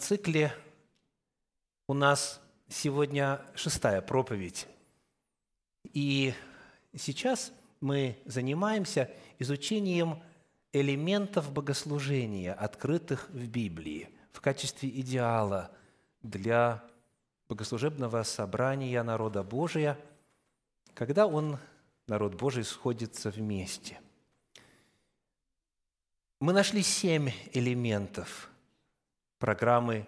цикле у нас сегодня шестая проповедь. И сейчас мы занимаемся изучением элементов богослужения, открытых в Библии, в качестве идеала для богослужебного собрания народа Божия, когда он, народ Божий, сходится вместе. Мы нашли семь элементов программы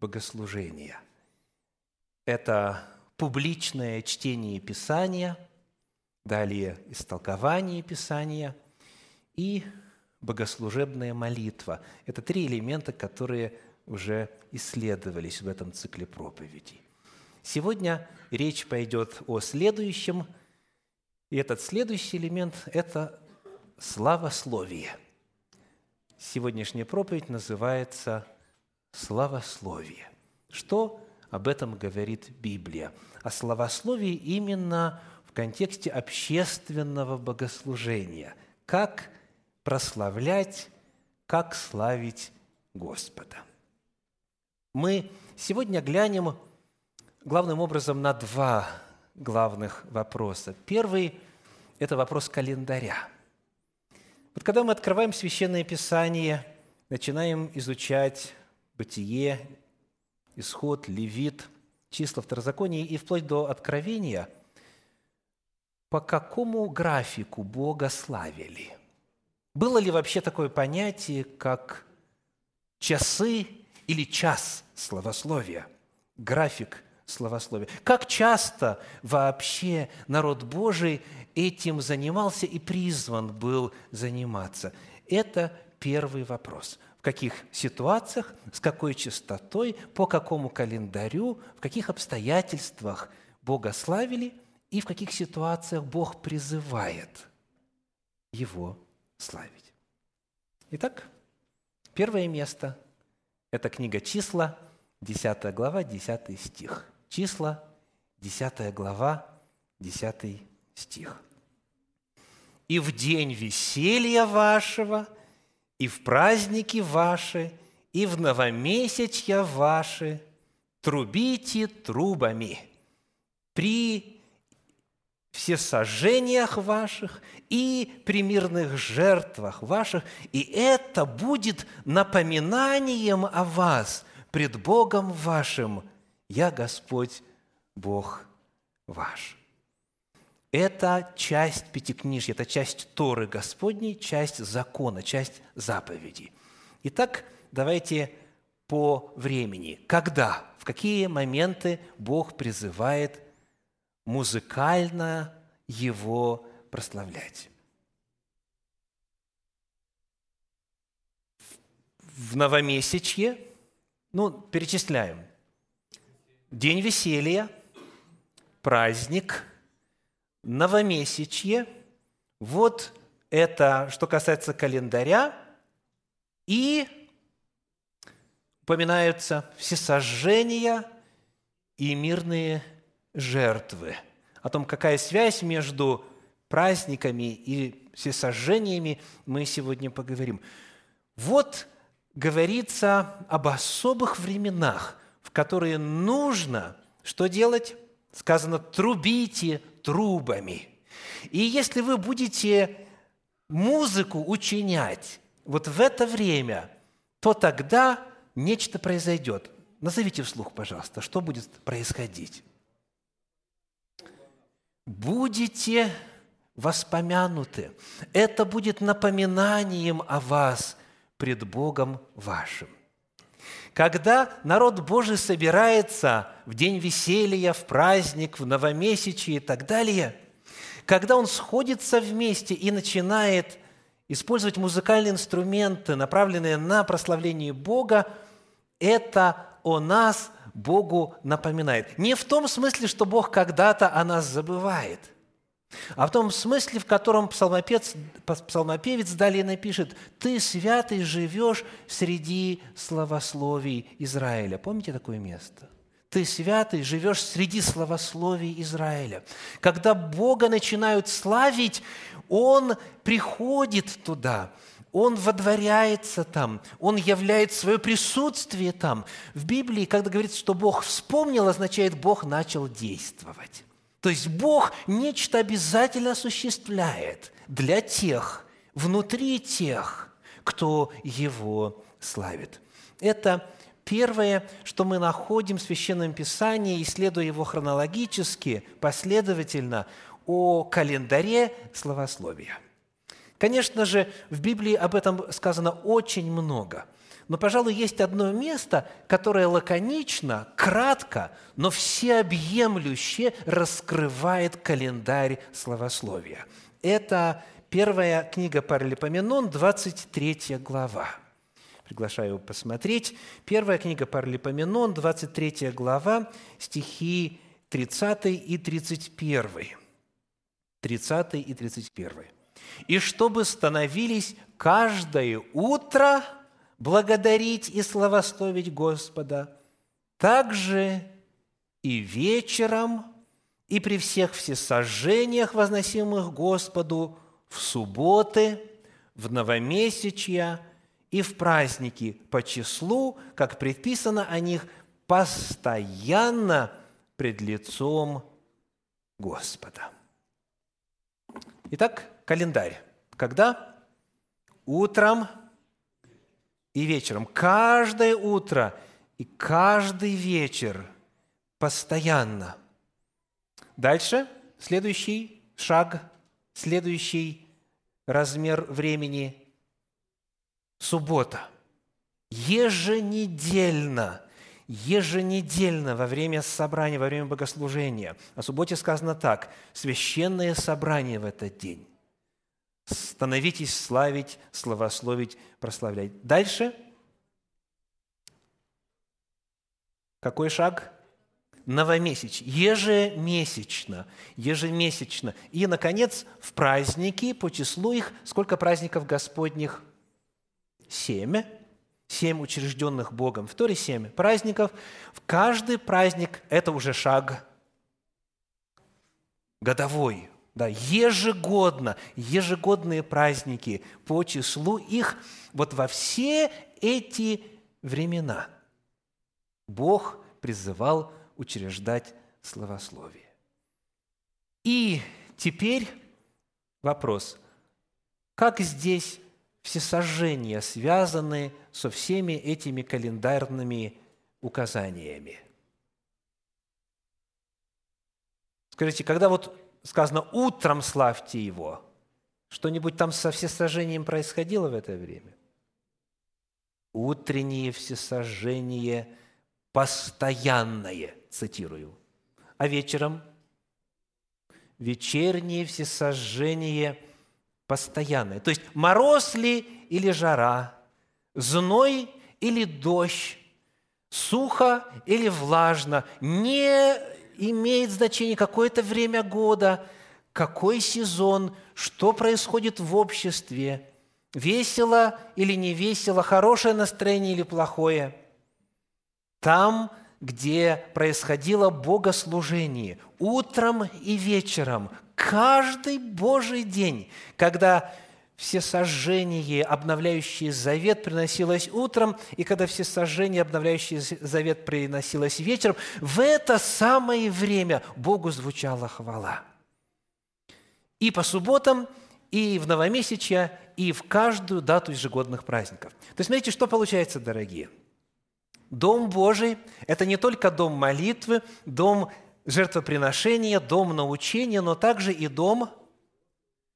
богослужения. Это публичное чтение Писания, далее истолкование Писания и богослужебная молитва. Это три элемента, которые уже исследовались в этом цикле проповедей. Сегодня речь пойдет о следующем, и этот следующий элемент – это славословие. Сегодняшняя проповедь называется «Славословие». Что об этом говорит Библия? О славословии именно в контексте общественного богослужения. Как прославлять, как славить Господа. Мы сегодня глянем главным образом на два главных вопроса. Первый – это вопрос календаря. Вот когда мы открываем Священное Писание, начинаем изучать Бытие, Исход, Левит, числа Второзакония и вплоть до Откровения, по какому графику Бога славили? Было ли вообще такое понятие, как часы или час словословия, график словословия. Как часто вообще народ Божий этим занимался и призван был заниматься? Это первый вопрос. В каких ситуациях, с какой частотой, по какому календарю, в каких обстоятельствах Бога славили и в каких ситуациях Бог призывает Его славить. Итак, первое место – это книга «Числа», 10 глава, 10 стих. Числа, 10 глава, 10 стих. «И в день веселья вашего, и в праздники ваши, и в новомесячья ваши трубите трубами при всесожжениях ваших и при мирных жертвах ваших, и это будет напоминанием о вас пред Богом вашим, «Я Господь, Бог ваш». Это часть Пятикнижья, это часть Торы Господней, часть закона, часть заповедей. Итак, давайте по времени. Когда, в какие моменты Бог призывает музыкально Его прославлять? В новомесячье, ну, перечисляем – день веселья, праздник, новомесячье. Вот это, что касается календаря. И упоминаются всесожжения и мирные жертвы. О том, какая связь между праздниками и всесожжениями, мы сегодня поговорим. Вот говорится об особых временах, в которые нужно что делать? Сказано, трубите трубами. И если вы будете музыку учинять вот в это время, то тогда нечто произойдет. Назовите вслух, пожалуйста, что будет происходить. Будете воспомянуты. Это будет напоминанием о вас пред Богом вашим. Когда народ Божий собирается в день веселья, в праздник, в новомесячие и так далее, когда он сходится вместе и начинает использовать музыкальные инструменты, направленные на прославление Бога, это о нас Богу напоминает. Не в том смысле, что Бог когда-то о нас забывает – а в том смысле, в котором псалмопевец, псалмопевец далее напишет, «Ты, святый, живешь среди славословий Израиля». Помните такое место? Ты, святый, живешь среди славословий Израиля. Когда Бога начинают славить, Он приходит туда, Он водворяется там, Он являет свое присутствие там. В Библии, когда говорится, что Бог вспомнил, означает, Бог начал действовать. То есть Бог нечто обязательно осуществляет для тех, внутри тех, кто Его славит. Это первое, что мы находим в Священном Писании, исследуя его хронологически, последовательно, о календаре словословия. Конечно же, в Библии об этом сказано очень много – но, пожалуй, есть одно место, которое лаконично, кратко, но всеобъемлюще раскрывает календарь словословия. Это первая книга Паралипоменон, 23 глава. Приглашаю посмотреть. Первая книга Паралипоменон, 23 глава, стихи 30 и 31. 30 и 31. «И чтобы становились каждое утро благодарить и славословить Господа, также и вечером, и при всех всесожжениях, возносимых Господу, в субботы, в новомесячья и в праздники по числу, как предписано о них, постоянно пред лицом Господа. Итак, календарь. Когда? Утром – и вечером, каждое утро и каждый вечер, постоянно. Дальше, следующий шаг, следующий размер времени – суббота. Еженедельно, еженедельно во время собрания, во время богослужения. О субботе сказано так – священное собрание в этот день. Становитесь славить, славословить, прославлять. Дальше. Какой шаг? Новомесяч. Ежемесячно. Ежемесячно. И, наконец, в праздники, по числу их, сколько праздников Господних? Семь. Семь учрежденных Богом. В Торе семь праздников. В каждый праздник – это уже шаг годовой, да, ежегодно, ежегодные праздники по числу их, вот во все эти времена Бог призывал учреждать словословие. И теперь вопрос, как здесь все сожжения связаны со всеми этими календарными указаниями? Скажите, когда вот сказано «утром славьте Его». Что-нибудь там со всесожжением происходило в это время? Утреннее всесожжение постоянное, цитирую. А вечером? Вечернее всесожжение постоянное. То есть мороз ли или жара, зной или дождь, сухо или влажно, не имеет значение какое-то время года, какой сезон, что происходит в обществе, весело или не весело, хорошее настроение или плохое. Там, где происходило богослужение, утром и вечером, каждый Божий день, когда все сожжения, обновляющие завет, приносилось утром, и когда все сожжения, обновляющие завет, приносилось вечером, в это самое время Богу звучала хвала. И по субботам, и в новомесячье, и в каждую дату ежегодных праздников. То есть, смотрите, что получается, дорогие. Дом Божий – это не только дом молитвы, дом жертвоприношения, дом научения, но также и дом –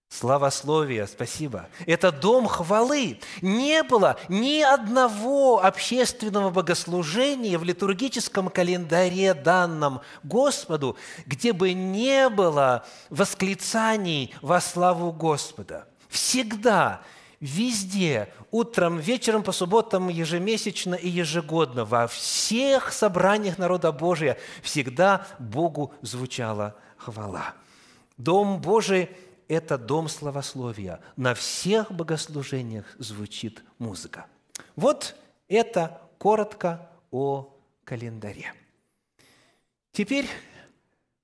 Славословие, спасибо. Это дом хвалы. Не было ни одного общественного богослужения в литургическом календаре данном Господу, где бы не было восклицаний во славу Господа. Всегда, везде, утром, вечером, по субботам, ежемесячно и ежегодно, во всех собраниях народа Божия всегда Богу звучала хвала. Дом Божий – это дом славословия. На всех богослужениях звучит музыка. Вот это коротко о календаре. Теперь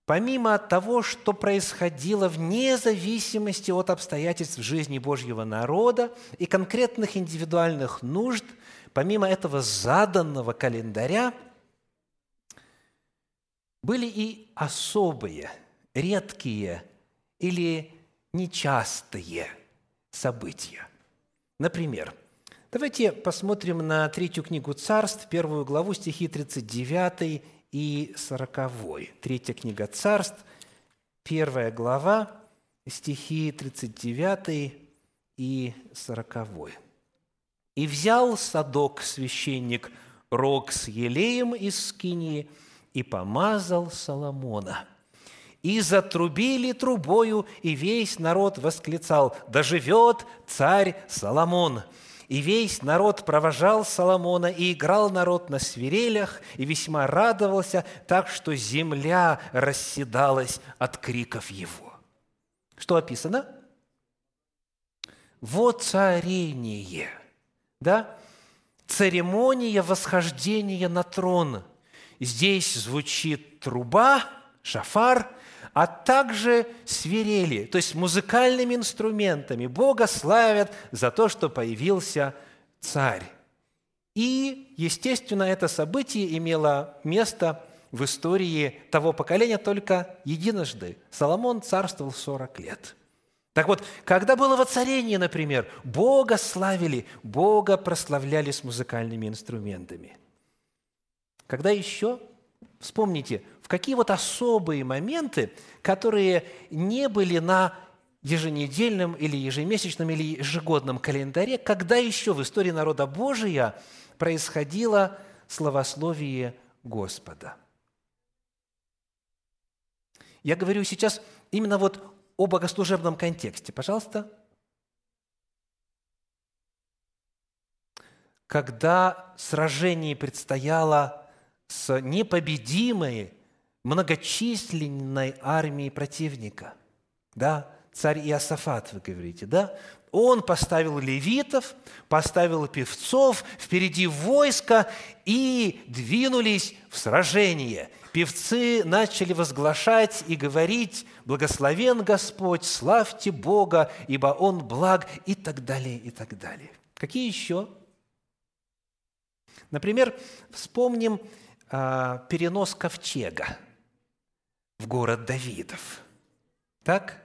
помимо того, что происходило вне зависимости от обстоятельств жизни Божьего народа и конкретных индивидуальных нужд, помимо этого заданного календаря, были и особые, редкие или нечастые события. Например, давайте посмотрим на третью книгу Царств, первую главу, стихи 39 и 40. Третья книга Царств, первая глава, стихи 39 и 40. «И взял Садок, священник, рог с елеем из скинии и помазал Соломона. И затрубили трубою, и весь народ восклицал, «Да живет царь Соломон!» И весь народ провожал Соломона, и играл народ на свирелях, и весьма радовался, так что земля расседалась от криков его. Что описано? Вот царение, да? Церемония восхождения на трон. Здесь звучит труба, шафар – а также свирели, то есть музыкальными инструментами. Бога славят за то, что появился царь. И, естественно, это событие имело место в истории того поколения только единожды. Соломон царствовал 40 лет. Так вот, когда было воцарение, например, Бога славили, Бога прославляли с музыкальными инструментами. Когда еще? Вспомните, какие вот особые моменты, которые не были на еженедельном или ежемесячном или ежегодном календаре, когда еще в истории народа Божия происходило славословие Господа. Я говорю сейчас именно вот о богослужебном контексте. Пожалуйста. Когда сражение предстояло с непобедимой многочисленной армией противника. Да, царь Иосафат, вы говорите, да? Он поставил левитов, поставил певцов впереди войска и двинулись в сражение. Певцы начали возглашать и говорить «Благословен Господь, славьте Бога, ибо Он благ» и так далее, и так далее. Какие еще? Например, вспомним а, перенос ковчега – в город Давидов. Так?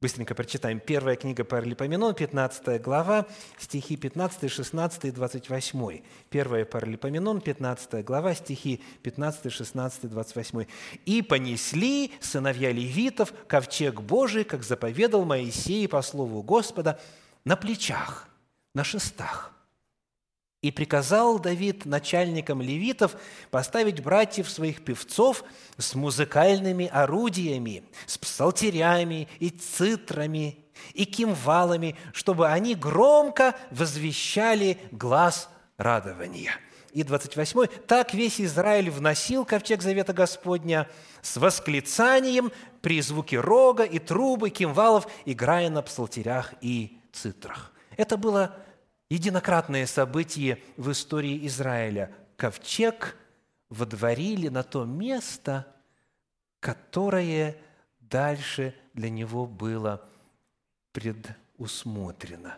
Быстренько прочитаем. Первая книга Паралипоменон, 15 глава, стихи 15, 16 и 28. Первая Паралипоменон, 15 глава, стихи 15, 16 и 28. «И понесли сыновья левитов ковчег Божий, как заповедал Моисей по слову Господа, на плечах, на шестах, и приказал Давид начальникам левитов поставить братьев своих певцов с музыкальными орудиями, с псалтерями и цитрами и кимвалами, чтобы они громко возвещали глаз радования. И 28. «Так весь Израиль вносил ковчег завета Господня с восклицанием при звуке рога и трубы, кимвалов, играя на псалтерях и цитрах». Это было единократное событие в истории Израиля. Ковчег водворили на то место, которое дальше для него было предусмотрено.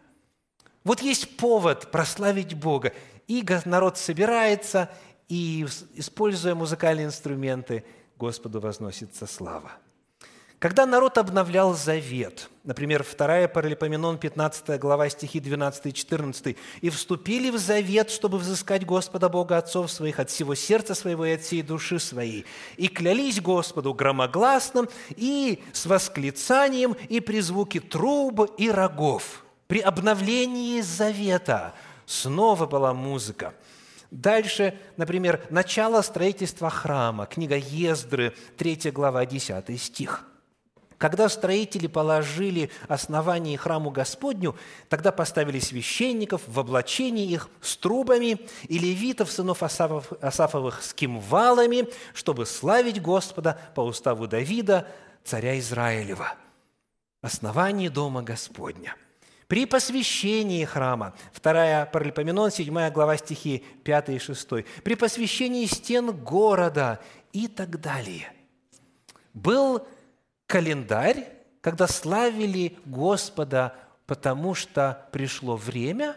Вот есть повод прославить Бога. И народ собирается, и, используя музыкальные инструменты, Господу возносится слава. Когда народ обновлял завет, например, 2 Паралипоменон, 15 глава, стихи 12 и 14, «И вступили в завет, чтобы взыскать Господа Бога отцов своих от всего сердца своего и от всей души своей, и клялись Господу громогласным и с восклицанием и при звуке труб и рогов». При обновлении завета снова была музыка – Дальше, например, начало строительства храма, книга Ездры, 3 глава, 10 стих. Когда строители положили основание храму Господню, тогда поставили священников в облачении их с трубами и левитов, сынов Асафов, Асафовых, с кимвалами, чтобы славить Господа по уставу Давида, царя Израилева. Основание Дома Господня. При посвящении храма, 2 Паралипоменон, 7 глава стихи 5 и 6, при посвящении стен города и так далее – был календарь, когда славили Господа, потому что пришло время,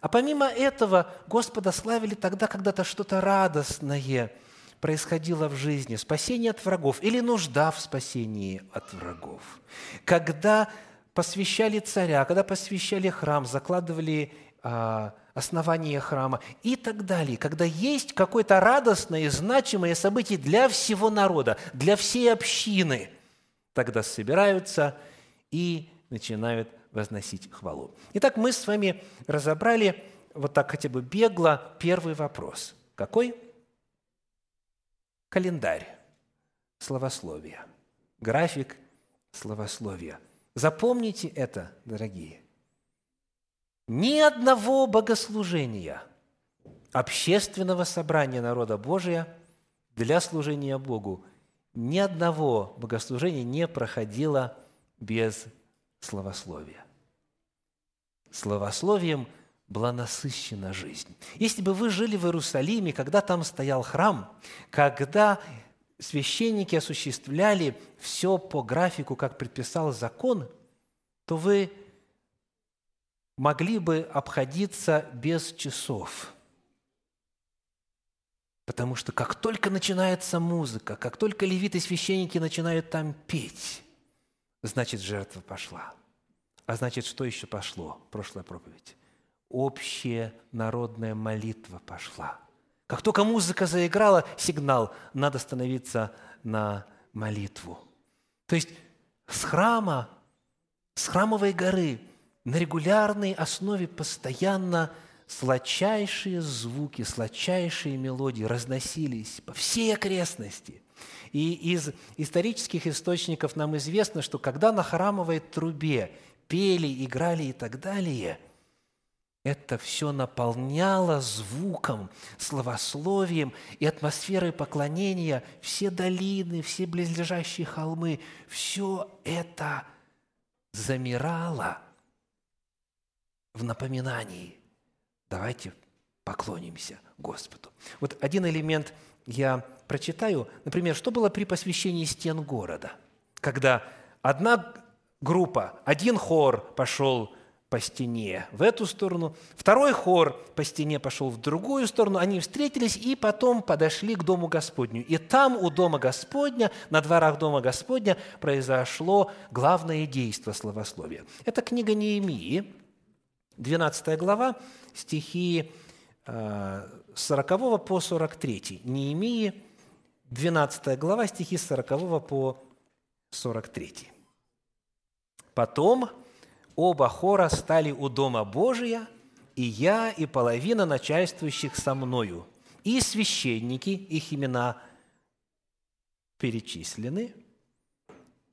а помимо этого Господа славили тогда, когда-то что-то радостное происходило в жизни, спасение от врагов или нужда в спасении от врагов. Когда посвящали царя, когда посвящали храм, закладывали а, основание храма и так далее. Когда есть какое-то радостное и значимое событие для всего народа, для всей общины, тогда собираются и начинают возносить хвалу. Итак, мы с вами разобрали вот так хотя бы бегло первый вопрос. Какой? Календарь словословия. График словословия. Запомните это, дорогие. Ни одного богослужения, общественного собрания народа Божия для служения Богу, ни одного богослужения не проходило без словословия. Словословием была насыщена жизнь. Если бы вы жили в Иерусалиме, когда там стоял храм, когда священники осуществляли все по графику, как предписал закон, то вы могли бы обходиться без часов. Потому что как только начинается музыка, как только левиты священники начинают там петь, значит, жертва пошла. А значит, что еще пошло? Прошлая проповедь. Общая народная молитва пошла. Как только музыка заиграла, сигнал, надо становиться на молитву. То есть с храма, с храмовой горы на регулярной основе постоянно сладчайшие звуки, сладчайшие мелодии разносились по всей окрестности. И из исторических источников нам известно, что когда на храмовой трубе пели, играли и так далее, это все наполняло звуком, словословием и атмосферой поклонения все долины, все близлежащие холмы. Все это замирало – в напоминании. Давайте поклонимся Господу. Вот один элемент я прочитаю. Например, что было при посвящении стен города? Когда одна группа, один хор пошел по стене в эту сторону, второй хор по стене пошел в другую сторону, они встретились и потом подошли к Дому Господню. И там у Дома Господня, на дворах Дома Господня произошло главное действие словословия. Это книга Неемии, 12 глава, стихи э, с 40 по 43. Неемии, 12 глава, стихи с 40 по 43. «Потом оба хора стали у Дома Божия, и я, и половина начальствующих со мною, и священники, их имена перечислены,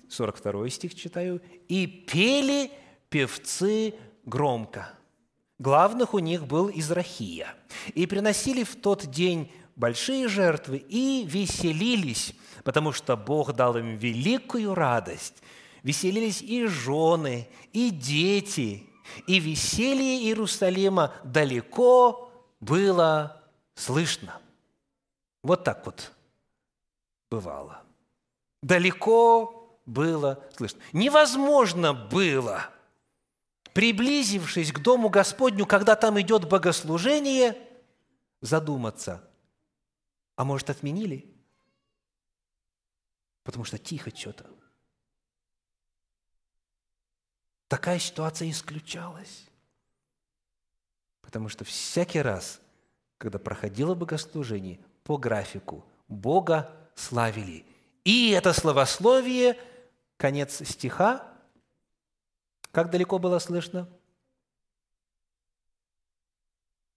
42 стих читаю, и пели певцы громко. Главных у них был Израхия. И приносили в тот день большие жертвы и веселились, потому что Бог дал им великую радость. Веселились и жены, и дети, и веселье Иерусалима далеко было слышно. Вот так вот бывало. Далеко было слышно. Невозможно было – приблизившись к Дому Господню, когда там идет богослужение, задуматься, а может, отменили? Потому что тихо что-то. Такая ситуация исключалась. Потому что всякий раз, когда проходило богослужение по графику, Бога славили. И это словословие, конец стиха, как далеко было слышно?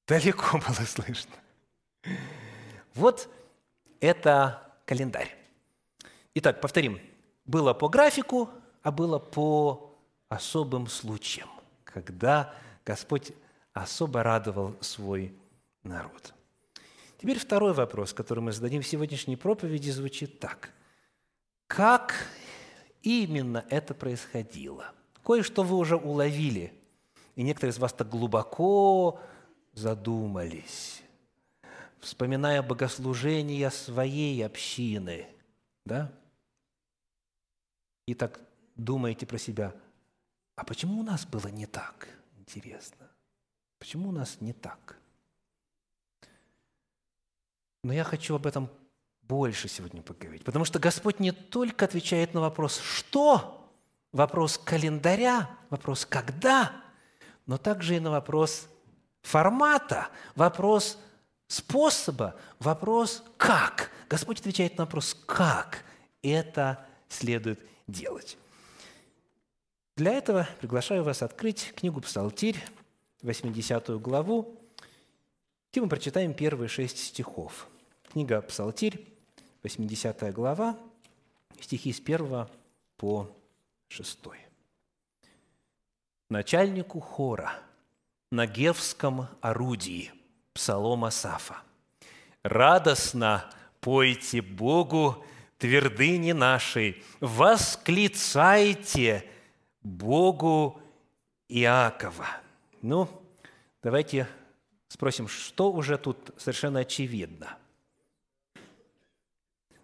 Далеко было слышно. Вот это календарь. Итак, повторим. Было по графику, а было по особым случаям, когда Господь особо радовал свой народ. Теперь второй вопрос, который мы зададим в сегодняшней проповеди, звучит так. Как именно это происходило? Кое-что вы уже уловили, и некоторые из вас так глубоко задумались, вспоминая богослужения своей общины, да? и так думаете про себя, а почему у нас было не так? Интересно. Почему у нас не так? Но я хочу об этом больше сегодня поговорить, потому что Господь не только отвечает на вопрос «что?», вопрос календаря, вопрос «когда?», но также и на вопрос формата, вопрос способа, вопрос «как?». Господь отвечает на вопрос «как?». Это следует делать. Для этого приглашаю вас открыть книгу «Псалтирь», 80 главу, где мы прочитаем первые шесть стихов. Книга «Псалтирь», 80 глава, стихи с 1 по 6. Начальнику хора на гевском орудии Псалом Асафа. «Радостно пойте Богу твердыни нашей, восклицайте Богу Иакова». Ну, давайте спросим, что уже тут совершенно очевидно.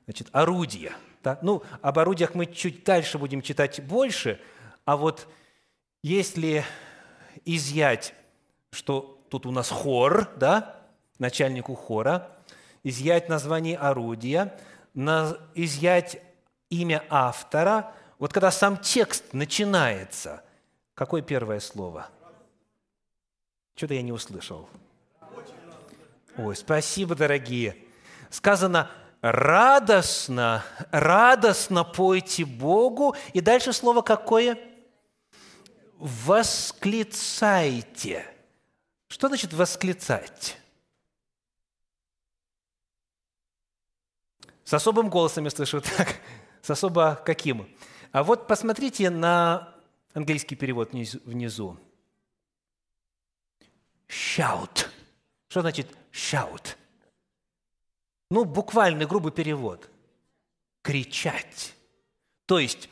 Значит, орудия. Да? Ну, об орудиях мы чуть дальше будем читать больше, а вот если изъять, что тут у нас хор, да, начальнику хора, изъять название орудия, изъять имя автора, вот когда сам текст начинается, какое первое слово – что-то я не услышал. Ой, спасибо, дорогие. Сказано, радостно, радостно пойте Богу. И дальше слово какое? Восклицайте. Что значит восклицать? С особым голосом я слышу так. С особо каким? А вот посмотрите на английский перевод внизу shout. Что значит shout? Ну, буквальный грубый перевод. Кричать. То есть,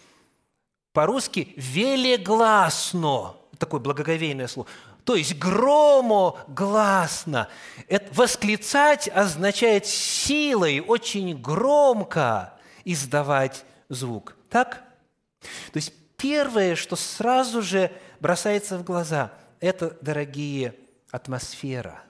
по-русски велегласно, такое благоговейное слово. То есть громогласно. Это восклицать означает силой, очень громко издавать звук. Так? То есть первое, что сразу же бросается в глаза, это, дорогие атмосфера.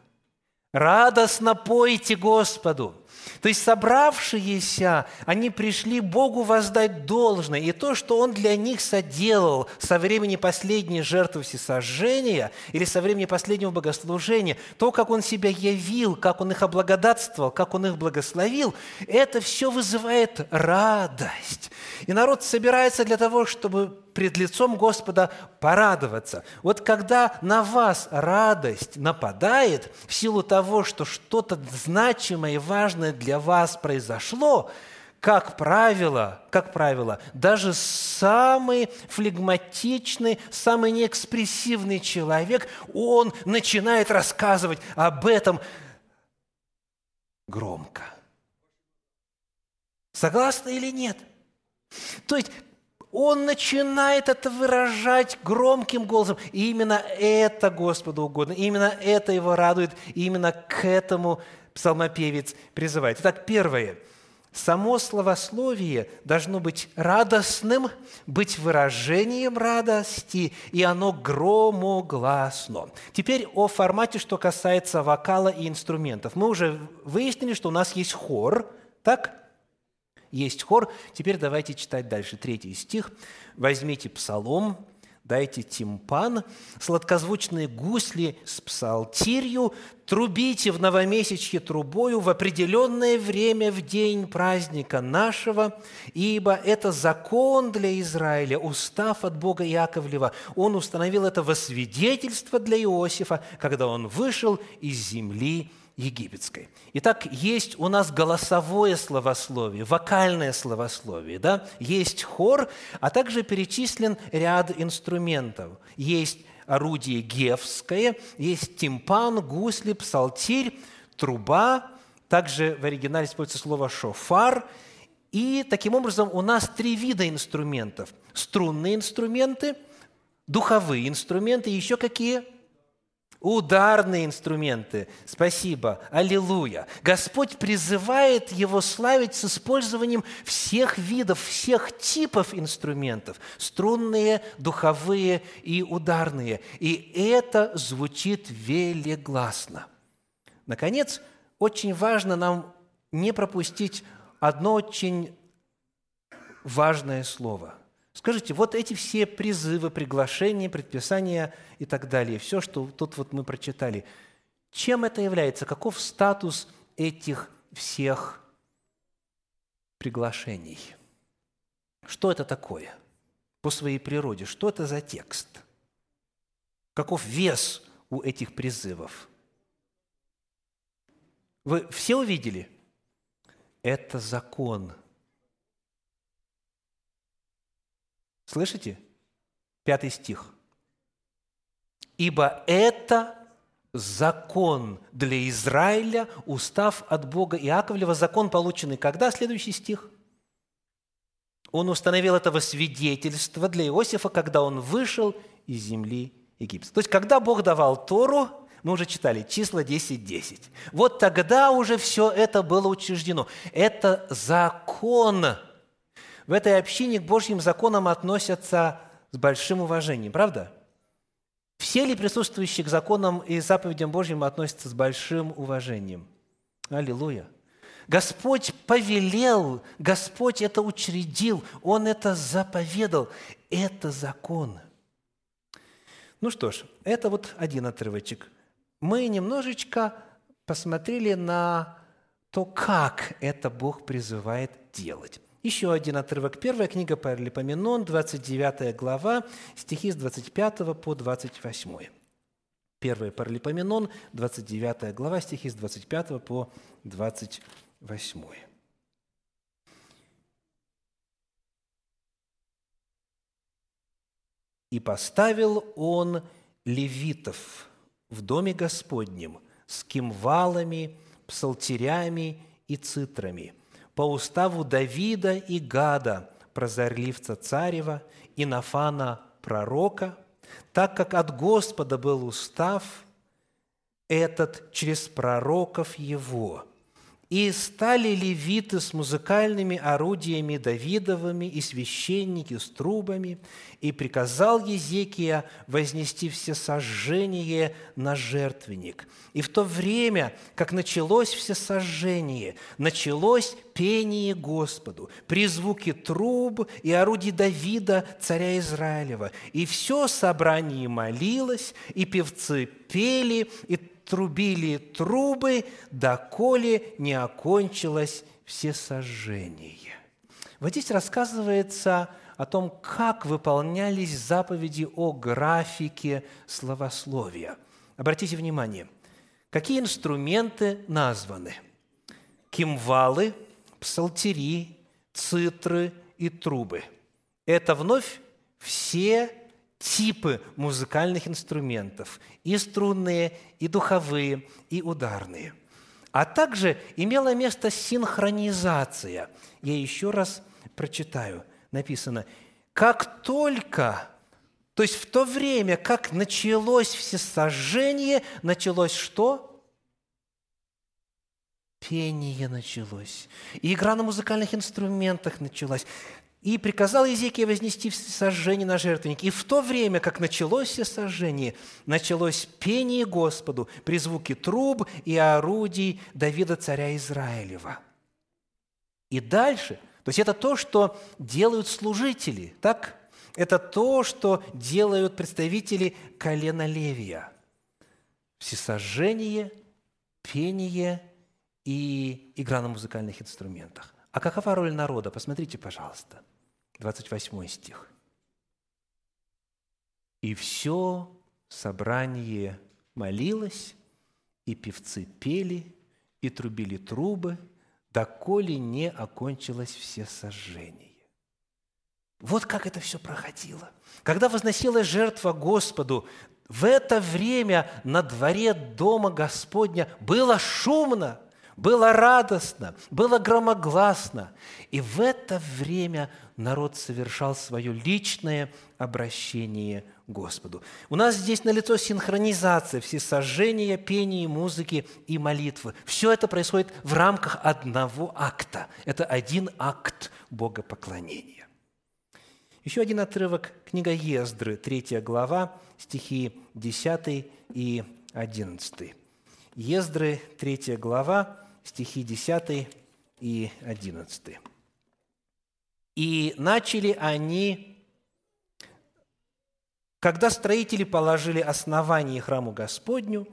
Радостно пойте Господу. То есть собравшиеся, они пришли Богу воздать должное. И то, что Он для них соделал со времени последней жертвы всесожжения или со времени последнего богослужения, то, как Он себя явил, как Он их облагодатствовал, как Он их благословил, это все вызывает радость. И народ собирается для того, чтобы пред лицом Господа порадоваться. Вот когда на вас радость нападает в силу того, что что-то значимое и важное для вас произошло, как правило, как правило, даже самый флегматичный, самый неэкспрессивный человек, он начинает рассказывать об этом громко. Согласны или нет? То есть он начинает это выражать громким голосом. И именно это Господу угодно, именно это его радует, именно к этому псалмопевец призывает. Итак, первое. Само словословие должно быть радостным, быть выражением радости, и оно громогласно. Теперь о формате, что касается вокала и инструментов. Мы уже выяснили, что у нас есть хор, так? есть хор. Теперь давайте читать дальше. Третий стих. «Возьмите псалом, дайте тимпан, сладкозвучные гусли с псалтирью, трубите в новомесячье трубою в определенное время в день праздника нашего, ибо это закон для Израиля, устав от Бога Яковлева. Он установил это во свидетельство для Иосифа, когда он вышел из земли египетской. Итак, есть у нас голосовое словословие, вокальное словословие, да? есть хор, а также перечислен ряд инструментов. Есть орудие гевское, есть тимпан, гусли, псалтирь, труба, также в оригинале используется слово «шофар», и таким образом у нас три вида инструментов. Струнные инструменты, духовые инструменты, еще какие? Ударные инструменты. Спасибо. Аллилуйя. Господь призывает его славить с использованием всех видов, всех типов инструментов. Струнные, духовые и ударные. И это звучит велегласно. Наконец, очень важно нам не пропустить одно очень важное слово – Скажите, вот эти все призывы, приглашения, предписания и так далее, все, что тут вот мы прочитали, чем это является? Каков статус этих всех приглашений? Что это такое по своей природе? Что это за текст? Каков вес у этих призывов? Вы все увидели? Это закон – Слышите? Пятый стих. «Ибо это закон для Израиля, устав от Бога Иаковлева, закон, полученный когда?» Следующий стих. «Он установил этого свидетельство для Иосифа, когда он вышел из земли Египта». То есть, когда Бог давал Тору, мы уже читали, числа 10, 10. Вот тогда уже все это было учреждено. Это закон – в этой общине к Божьим законам относятся с большим уважением, правда? Все ли присутствующие к законам и заповедям Божьим относятся с большим уважением? Аллилуйя! Господь повелел, Господь это учредил, Он это заповедал. Это закон. Ну что ж, это вот один отрывочек. Мы немножечко посмотрели на то, как это Бог призывает делать. Еще один отрывок. Первая книга Паралипоменон, 29 глава, стихи с 25 по 28. Первая Паралипоменон, 29 глава, стихи с 25 по 28. «И поставил он левитов в доме Господнем с кимвалами, псалтерями и цитрами – по уставу Давида и Гада, прозорливца царева, и Нафана пророка, так как от Господа был устав этот через пророков его – и стали левиты с музыкальными орудиями Давидовыми и священники с трубами, и приказал Езекия вознести все сожжение на жертвенник. И в то время, как началось все сожжение, началось пение Господу при звуке труб и орудий Давида, царя Израилева. И все собрание молилось, и певцы пели, и трубили трубы, доколе не окончилось всесожжение. Вот здесь рассказывается о том, как выполнялись заповеди о графике словословия. Обратите внимание, какие инструменты названы? Кимвалы, псалтери, цитры и трубы. Это вновь все типы музыкальных инструментов, и струнные, и духовые, и ударные. А также имела место синхронизация. Я еще раз прочитаю. Написано, как только, то есть в то время, как началось всесожжение, началось что? Пение началось. И игра на музыкальных инструментах началась. И приказал Езекия вознести сожжение на жертвенник. И в то время, как началось все сожжение, началось пение Господу при звуке труб и орудий Давида царя Израилева. И дальше, то есть это то, что делают служители, так? Это то, что делают представители колена Левия. Всесожжение, пение и игра на музыкальных инструментах. А какова роль народа? Посмотрите, пожалуйста – 28 стих. «И все собрание молилось, и певцы пели, и трубили трубы, доколе не окончилось все сожжение». Вот как это все проходило. Когда возносилась жертва Господу, в это время на дворе Дома Господня было шумно, было радостно, было громогласно. И в это время народ совершал свое личное обращение Господу. У нас здесь налицо синхронизация всесожжения, пения, музыки и молитвы. Все это происходит в рамках одного акта. Это один акт богопоклонения. Еще один отрывок, книга Ездры, 3 глава, стихи 10 и 11. Ездры, 3 глава, стихи 10 и 11. «И начали они, когда строители положили основание храму Господню,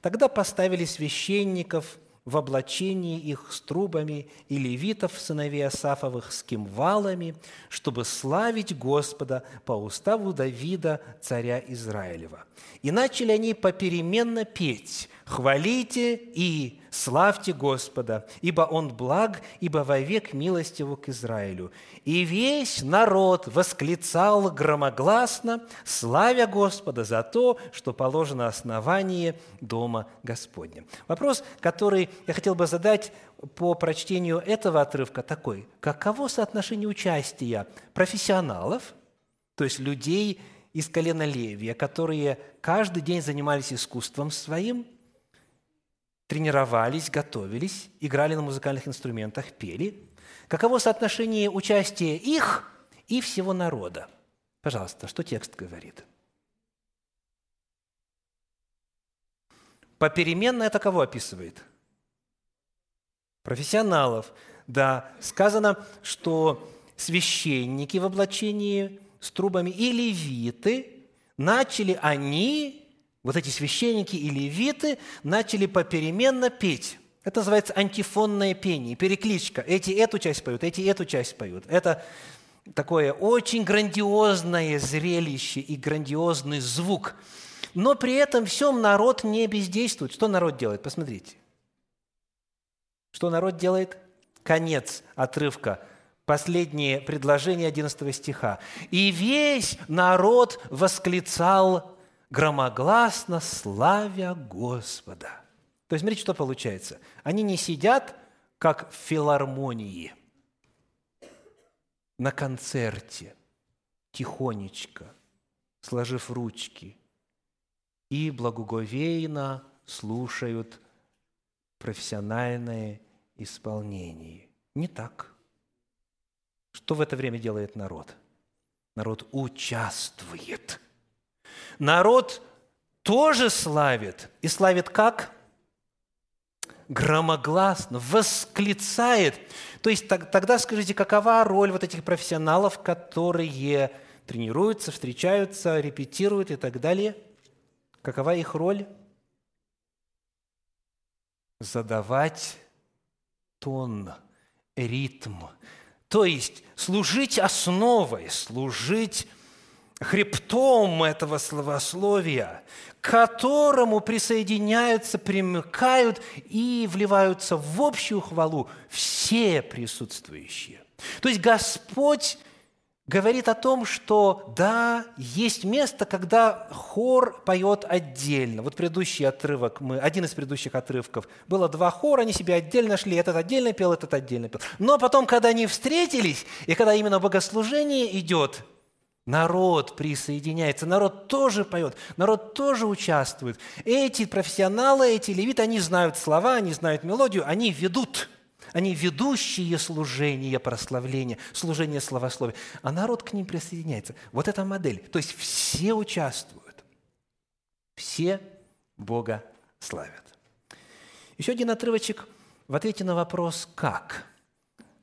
тогда поставили священников – в облачении их с трубами и левитов, сыновей Асафовых, с кимвалами, чтобы славить Господа по уставу Давида, царя Израилева. И начали они попеременно петь «Хвалите и славьте Господа, ибо Он благ, ибо вовек милостиву к Израилю». И весь народ восклицал громогласно, славя Господа за то, что положено основание Дома Господня. Вопрос, который я хотел бы задать по прочтению этого отрывка такой. Каково соотношение участия профессионалов, то есть людей из колена Левия, которые каждый день занимались искусством своим – тренировались, готовились, играли на музыкальных инструментах, пели. Каково соотношение участия их и всего народа? Пожалуйста, что текст говорит? Попеременно это кого описывает? Профессионалов. Да, сказано, что священники в облачении с трубами и левиты начали они вот эти священники и левиты начали попеременно петь. Это называется антифонное пение, перекличка. Эти эту часть поют, эти эту часть поют. Это такое очень грандиозное зрелище и грандиозный звук. Но при этом всем народ не бездействует. Что народ делает? Посмотрите. Что народ делает? Конец отрывка последнее предложение 11 стиха. «И весь народ восклицал громогласно славя Господа. То есть, смотрите, что получается. Они не сидят, как в филармонии, на концерте, тихонечко, сложив ручки, и благоговейно слушают профессиональное исполнение. Не так. Что в это время делает народ? Народ участвует – народ тоже славит. И славит как? Громогласно, восклицает. То есть тогда скажите, какова роль вот этих профессионалов, которые тренируются, встречаются, репетируют и так далее? Какова их роль? Задавать тон, ритм. То есть служить основой, служить хребтом этого словословия, к которому присоединяются, примыкают и вливаются в общую хвалу все присутствующие. То есть Господь говорит о том, что да, есть место, когда хор поет отдельно. Вот предыдущий отрывок, мы, один из предыдущих отрывков, было два хора, они себе отдельно шли, этот отдельно пел, этот отдельно пел. Но потом, когда они встретились, и когда именно богослужение идет – Народ присоединяется, народ тоже поет, народ тоже участвует. Эти профессионалы, эти левиты, они знают слова, они знают мелодию, они ведут. Они ведущие служения прославления, служения словословия. А народ к ним присоединяется. Вот эта модель. То есть все участвуют. Все Бога славят. Еще один отрывочек в ответе на вопрос «как?».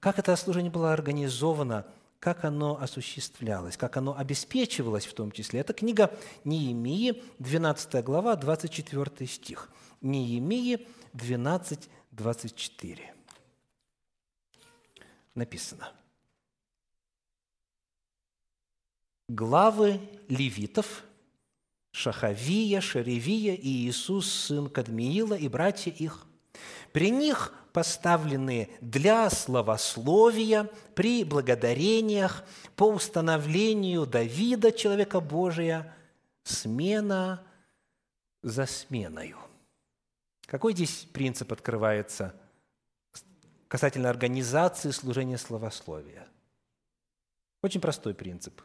Как это служение было организовано – как оно осуществлялось, как оно обеспечивалось в том числе. Это книга Неемии, 12 глава, 24 стих. Неемии 12, 24. Написано. Главы левитов, Шахавия, Шаревия и Иисус, сын Кадмиила, и братья их, при них поставленные для словословия при благодарениях по установлению Давида, человека Божия, смена за сменою. Какой здесь принцип открывается касательно организации служения словословия. Очень простой принцип.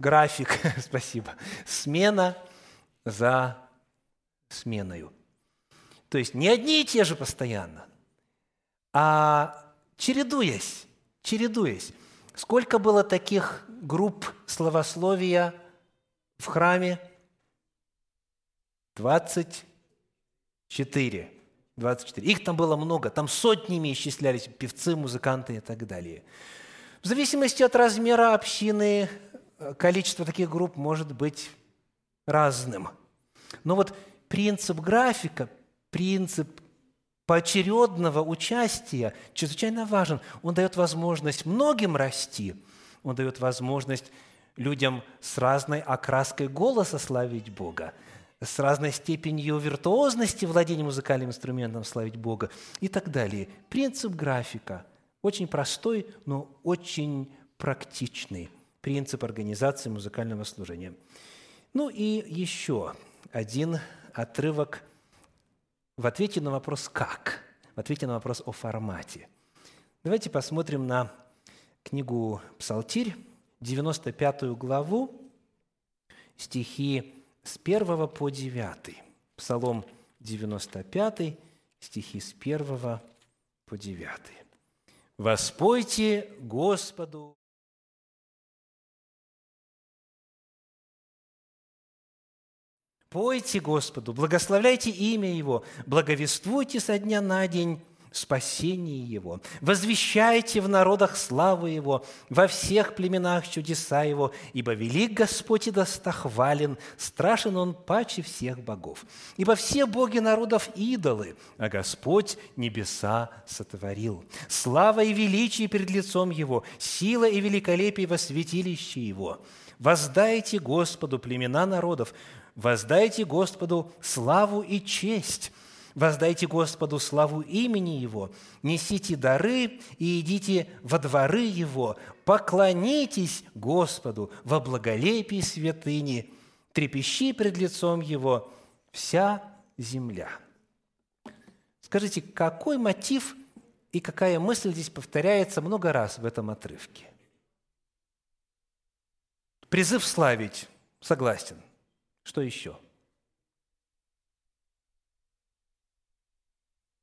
График, спасибо, смена за сменою. То есть не одни и те же постоянно, а чередуясь, чередуясь. Сколько было таких групп словословия в храме? 24. 24. Их там было много, там сотнями исчислялись певцы, музыканты и так далее. В зависимости от размера общины, э, количество таких групп может быть разным. Но вот принцип графика, принцип поочередного участия чрезвычайно важен. Он дает возможность многим расти, он дает возможность людям с разной окраской голоса славить Бога, с разной степенью виртуозности владения музыкальным инструментом славить Бога и так далее. Принцип графика очень простой, но очень практичный принцип организации музыкального служения. Ну и еще один отрывок в ответе на вопрос «как?», в ответе на вопрос о формате. Давайте посмотрим на книгу «Псалтирь», 95 главу, стихи с 1 по 9. Псалом 95, стихи с 1 по 9. «Воспойте Господу Пойте Господу, благословляйте имя Его, благовествуйте со дня на день спасение Его. Возвещайте в народах славу Его, во всех племенах чудеса Его, ибо велик Господь и достохвален, страшен Он паче всех богов. Ибо все боги народов – идолы, а Господь небеса сотворил. Слава и величие перед лицом Его, сила и великолепие во святилище Его. Воздайте Господу племена народов, воздайте Господу славу и честь – Воздайте Господу славу имени Его, несите дары и идите во дворы Его, поклонитесь Господу во благолепии святыни, трепещи пред лицом Его вся земля». Скажите, какой мотив и какая мысль здесь повторяется много раз в этом отрывке? Призыв славить, согласен. Что еще? –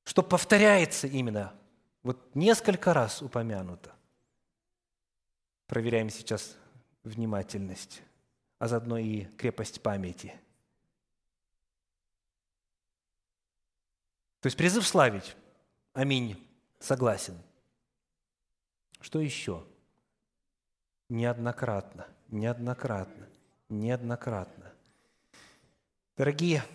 что повторяется именно, вот несколько раз упомянуто. Проверяем сейчас внимательность, а заодно и крепость памяти. То есть призыв славить. Аминь. Согласен. Что еще? Неоднократно, неоднократно, неоднократно. Дорогие,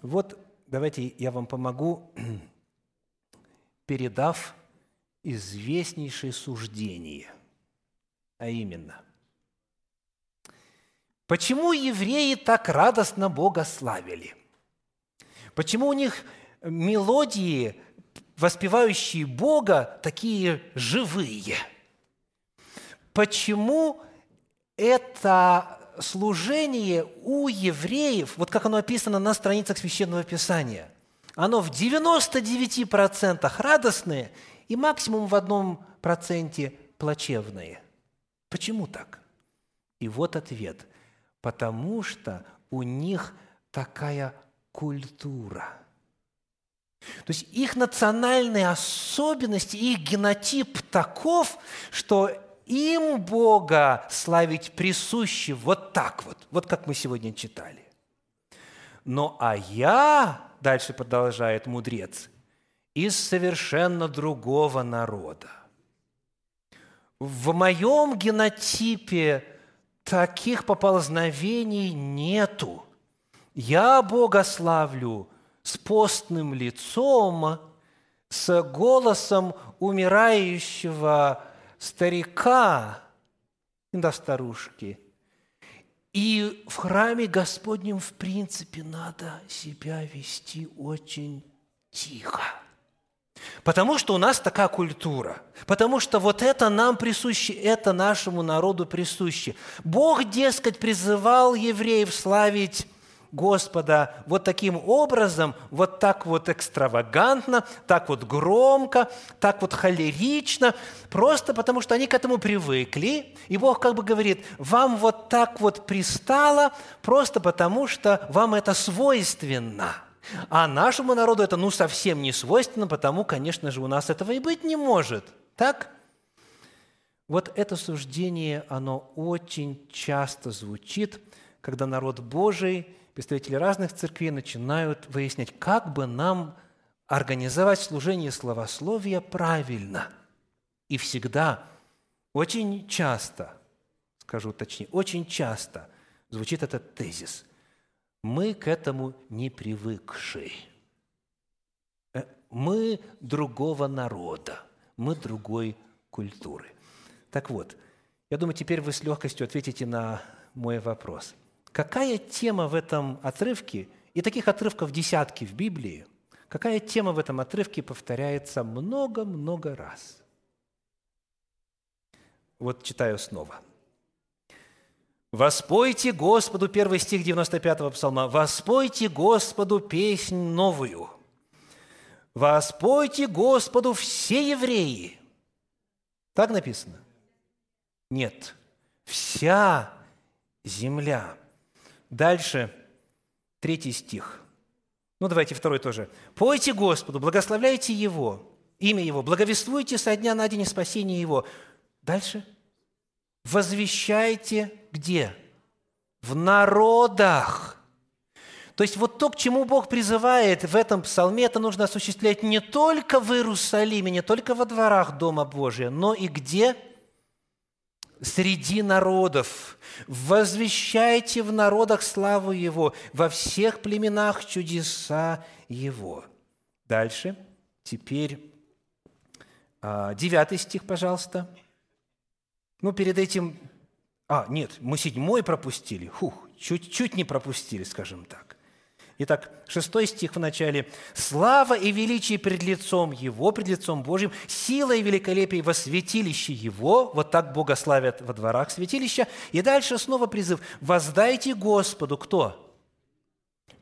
вот давайте я вам помогу передав известнейшее суждение, а именно, почему евреи так радостно Бога славили? Почему у них мелодии, воспевающие Бога, такие живые? Почему это служение у евреев, вот как оно описано на страницах Священного Писания – оно в 99% радостное и максимум в одном проценте плачевное. Почему так? И вот ответ. Потому что у них такая культура. То есть их национальные особенности, их генотип таков, что им Бога славить присуще вот так вот, вот как мы сегодня читали. Но а я дальше продолжает мудрец, из совершенно другого народа. В моем генотипе таких поползновений нету. Я Бога славлю с постным лицом, с голосом умирающего старика, да старушки – и в храме Господнем, в принципе, надо себя вести очень тихо. Потому что у нас такая культура. Потому что вот это нам присуще, это нашему народу присуще. Бог, дескать, призывал евреев славить Господа вот таким образом, вот так вот экстравагантно, так вот громко, так вот холерично, просто потому что они к этому привыкли, и Бог как бы говорит, вам вот так вот пристало, просто потому что вам это свойственно. А нашему народу это ну совсем не свойственно, потому, конечно же, у нас этого и быть не может. Так? Вот это суждение, оно очень часто звучит, когда народ Божий, представители разных церквей начинают выяснять, как бы нам организовать служение словословия правильно. И всегда, очень часто, скажу точнее, очень часто звучит этот тезис. Мы к этому не привыкшие. Э, мы другого народа, мы другой культуры – так вот, я думаю, теперь вы с легкостью ответите на мой вопрос. Какая тема в этом отрывке, и таких отрывков десятки в Библии, какая тема в этом отрывке повторяется много-много раз? Вот читаю снова. «Воспойте Господу» – первый стих 95-го псалма. «Воспойте Господу песнь новую». «Воспойте Господу все евреи». Так написано – нет, вся земля. Дальше, третий стих. Ну, давайте второй тоже. «Пойте Господу, благословляйте Его, имя Его, благовествуйте со дня на день спасения Его». Дальше. «Возвещайте где?» В народах. То есть вот то, к чему Бог призывает в этом псалме, это нужно осуществлять не только в Иерусалиме, не только во дворах Дома Божия, но и где – среди народов. Возвещайте в народах славу Его, во всех племенах чудеса Его». Дальше, теперь а, девятый стих, пожалуйста. Ну, перед этим... А, нет, мы седьмой пропустили. Хух, чуть-чуть не пропустили, скажем так. Итак, шестой стих в начале. «Слава и величие пред лицом Его, пред лицом Божьим, сила и великолепие во святилище Его». Вот так Бога славят во дворах святилища. И дальше снова призыв. «Воздайте Господу». Кто?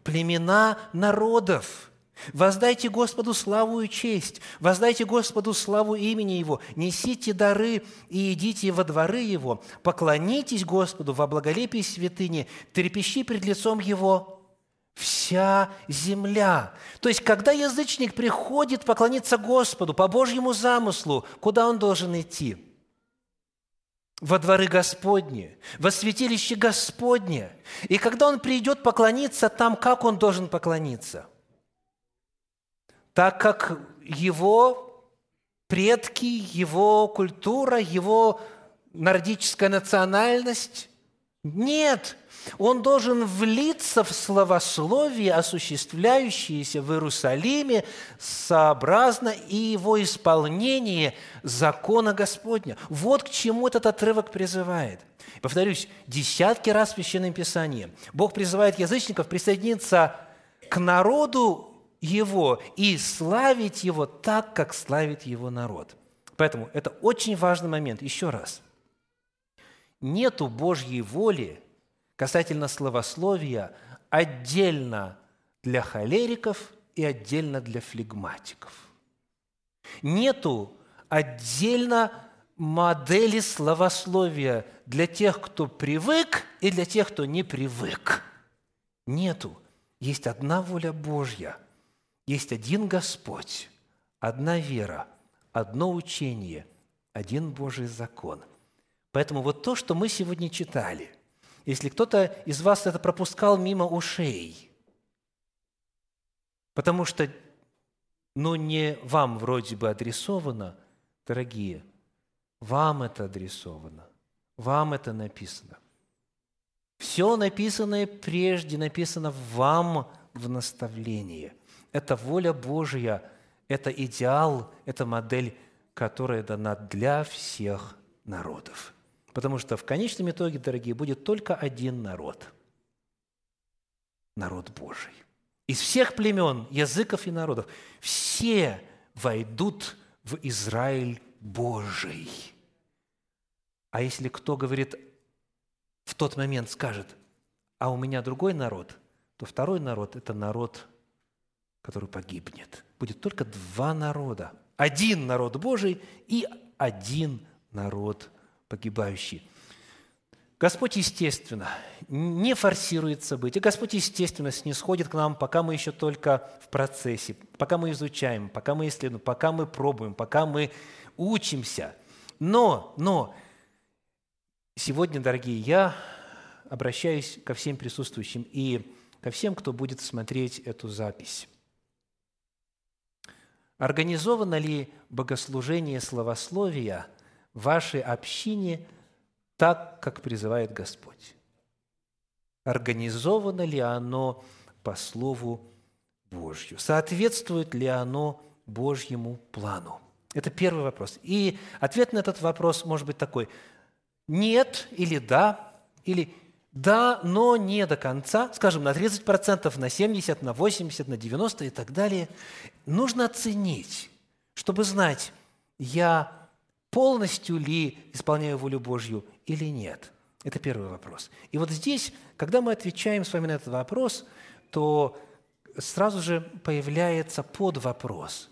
Племена народов. Воздайте Господу славу и честь, воздайте Господу славу имени Его, несите дары и идите во дворы Его, поклонитесь Господу во благолепии святыни, трепещи пред лицом Его вся земля. То есть, когда язычник приходит поклониться Господу по Божьему замыслу, куда он должен идти? Во дворы Господни, во святилище Господне. И когда он придет поклониться там, как он должен поклониться? Так как его предки, его культура, его нордическая национальность? Нет, он должен влиться в словословие, осуществляющееся в Иерусалиме, сообразно и его исполнение закона Господня. Вот к чему этот отрывок призывает. Повторюсь, десятки раз в Священном Писании Бог призывает язычников присоединиться к народу его и славить его так, как славит его народ. Поэтому это очень важный момент. Еще раз. Нету Божьей воли – касательно словословия отдельно для холериков и отдельно для флегматиков. Нету отдельно модели словословия для тех, кто привык, и для тех, кто не привык. Нету. Есть одна воля Божья, есть один Господь, одна вера, одно учение, один Божий закон. Поэтому вот то, что мы сегодня читали – если кто-то из вас это пропускал мимо ушей, потому что, ну, не вам вроде бы адресовано, дорогие, вам это адресовано, вам это написано. Все написанное прежде написано вам в наставлении. Это воля Божья, это идеал, это модель, которая дана для всех народов. Потому что в конечном итоге, дорогие, будет только один народ. Народ Божий. Из всех племен, языков и народов все войдут в Израиль Божий. А если кто говорит в тот момент скажет, а у меня другой народ, то второй народ – это народ, который погибнет. Будет только два народа. Один народ Божий и один народ погибающий. Господь, естественно, не форсирует события. Господь, естественно, снисходит к нам, пока мы еще только в процессе, пока мы изучаем, пока мы исследуем, пока мы пробуем, пока мы учимся. Но, но, сегодня, дорогие, я обращаюсь ко всем присутствующим и ко всем, кто будет смотреть эту запись. Организовано ли богослужение словословия вашей общине – так, как призывает Господь? Организовано ли оно по Слову Божью? Соответствует ли оно Божьему плану? Это первый вопрос. И ответ на этот вопрос может быть такой – нет или да, или да, но не до конца, скажем, на 30%, на 70%, на 80%, на 90% и так далее. Нужно оценить, чтобы знать, я полностью ли исполняю волю Божью или нет? Это первый вопрос. И вот здесь, когда мы отвечаем с вами на этот вопрос, то сразу же появляется подвопрос.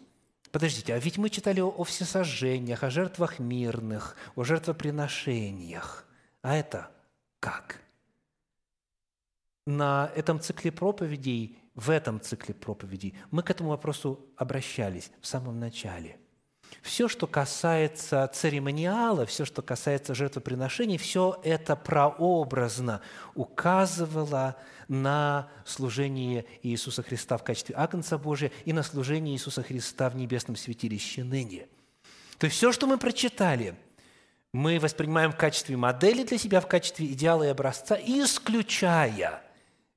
Подождите, а ведь мы читали о всесожжениях, о жертвах мирных, о жертвоприношениях. А это как? На этом цикле проповедей, в этом цикле проповедей мы к этому вопросу обращались в самом начале – все, что касается церемониала, все, что касается жертвоприношений, все это прообразно указывало на служение Иисуса Христа в качестве Агнца Божия и на служение Иисуса Христа в небесном святилище ныне. То есть все, что мы прочитали, мы воспринимаем в качестве модели для себя, в качестве идеала и образца, исключая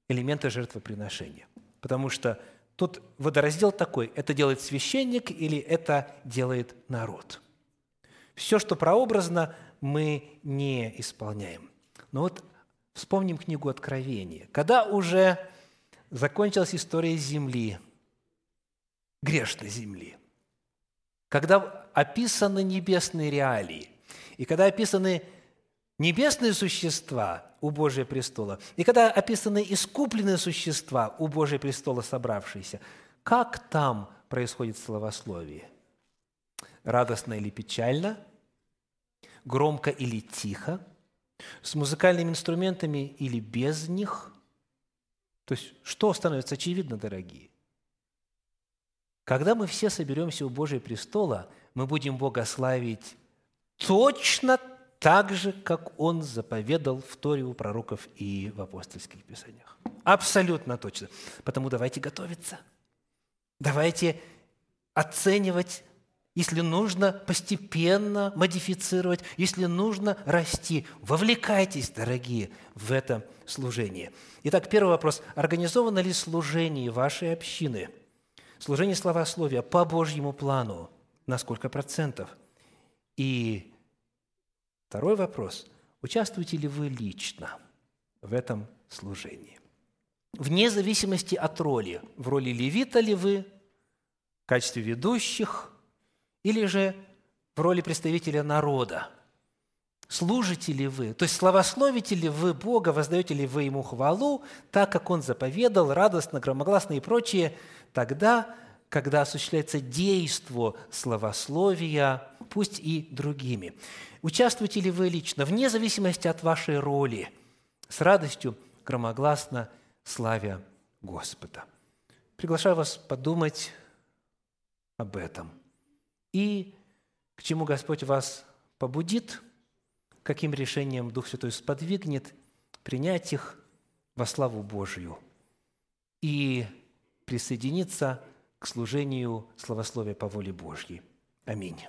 элементы жертвоприношения. Потому что Тут водораздел такой, это делает священник или это делает народ. Все, что прообразно, мы не исполняем. Но вот вспомним книгу Откровения. Когда уже закончилась история земли, грешной земли, когда описаны небесные реалии, и когда описаны небесные существа у Божия престола, и когда описаны искупленные существа у Божия престола собравшиеся, как там происходит словословие? Радостно или печально? Громко или тихо? С музыкальными инструментами или без них? То есть, что становится очевидно, дорогие? Когда мы все соберемся у Божия престола, мы будем Бога славить точно так же, как Он заповедал в Торе у пророков и в апостольских писаниях. Абсолютно точно. Потому давайте готовиться. Давайте оценивать, если нужно постепенно модифицировать, если нужно расти. Вовлекайтесь, дорогие, в это служение. Итак, первый вопрос. Организовано ли служение вашей общины? Служение словословия по Божьему плану? На сколько процентов? И Второй вопрос. Участвуете ли вы лично в этом служении? Вне зависимости от роли. В роли левита ли вы, в качестве ведущих, или же в роли представителя народа? Служите ли вы, то есть славословите ли вы Бога, воздаете ли вы Ему хвалу, так, как Он заповедал, радостно, громогласно и прочее, тогда, когда осуществляется действо славословия, пусть и другими. Участвуете ли вы лично, вне зависимости от вашей роли, с радостью, громогласно славя Господа? Приглашаю вас подумать об этом. И к чему Господь вас побудит, каким решением Дух Святой сподвигнет, принять их во славу Божию и присоединиться к служению славословия по воле Божьей. Аминь.